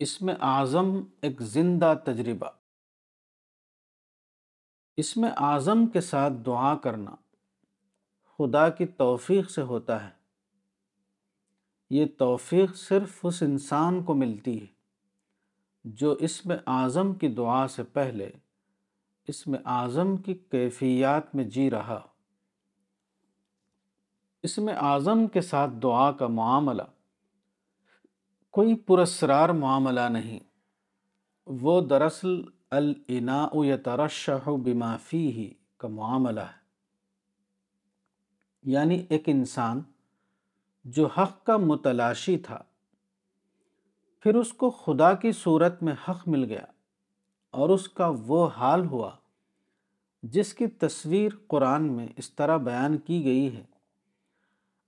اسم اعظم ایک زندہ تجربہ۔ اسم اعظم کے ساتھ دعا کرنا خدا کی توفیق سے ہوتا ہے۔ یہ توفیق صرف اس انسان کو ملتی ہے جو اسم اعظم کی دعا سے پہلے اسم اعظم کی کیفیات میں جی رہا۔ اسم اعظم کے ساتھ دعا کا معاملہ کوئی پرسرار معاملہ نہیں۔ وہ دراصل النا یترشح بما فیہ کا معاملہ ہے۔ یعنی ایک انسان جو حق کا متلاشی تھا، پھر اس کو خدا کی صورت میں حق مل گیا اور اس کا وہ حال ہوا جس کی تصویر قرآن میں اس طرح بیان کی گئی ہے۔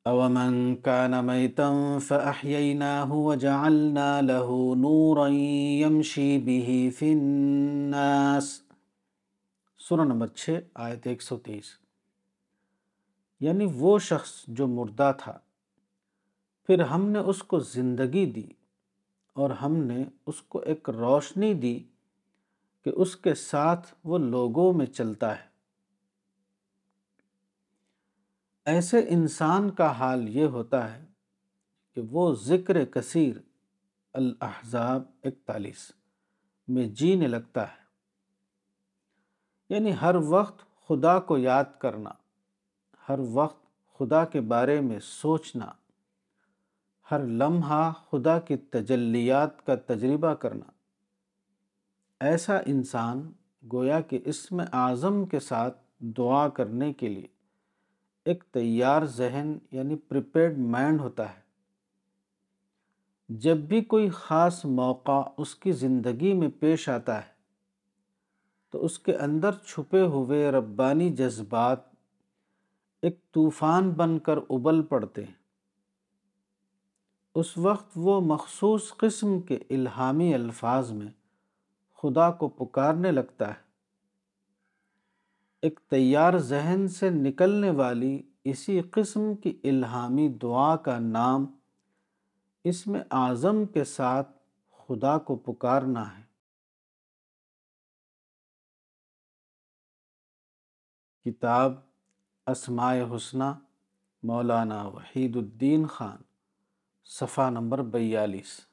اومن كان ميتا فأحييناه وجعلنا له نورا يمشي به في الناس۔ سورہ نمبر 6 آیت 130 یعنی وہ شخص جو مردہ تھا۔ پھر ہم نے اس کو زندگی دی اور ہم نے اس کو ایک روشنی دی کہ اس کے ساتھ وہ لوگوں میں چلتا ہے۔ ایسے انسان کا حال یہ ہوتا ہے کہ وہ ذکر کثیر الاحزاب اکتالیس میں جینے لگتا ہے۔ یعنی ہر وقت خدا کو یاد کرنا، ہر وقت خدا کے بارے میں سوچنا، ہر لمحہ خدا کی تجلیات کا تجربہ کرنا۔ ایسا انسان گویا کہ اسم اعظم کے ساتھ دعا کرنے کے لیے ایک تیار ذہن یعنی پریپیڈ مائنڈ ہوتا ہے۔ جب بھی کوئی خاص موقع اس کی زندگی میں پیش آتا ہے، تو اس کے اندر چھپے ہوئے ربانی جذبات ایک طوفان بن کر ابل پڑتے ہیں۔ اس وقت وہ مخصوص قسم کے الہامی الفاظ میں خدا کو پکارنے لگتا ہے۔ ایک تیار ذہن سے نکلنے والی اسی قسم کی الہامی دعا کا نام اس میں اعظم کے ساتھ خدا کو پکارنا ہے۔ کتاب اسماء حسنہ، مولانا وحید الدین خان، صفحہ نمبر بیالیس۔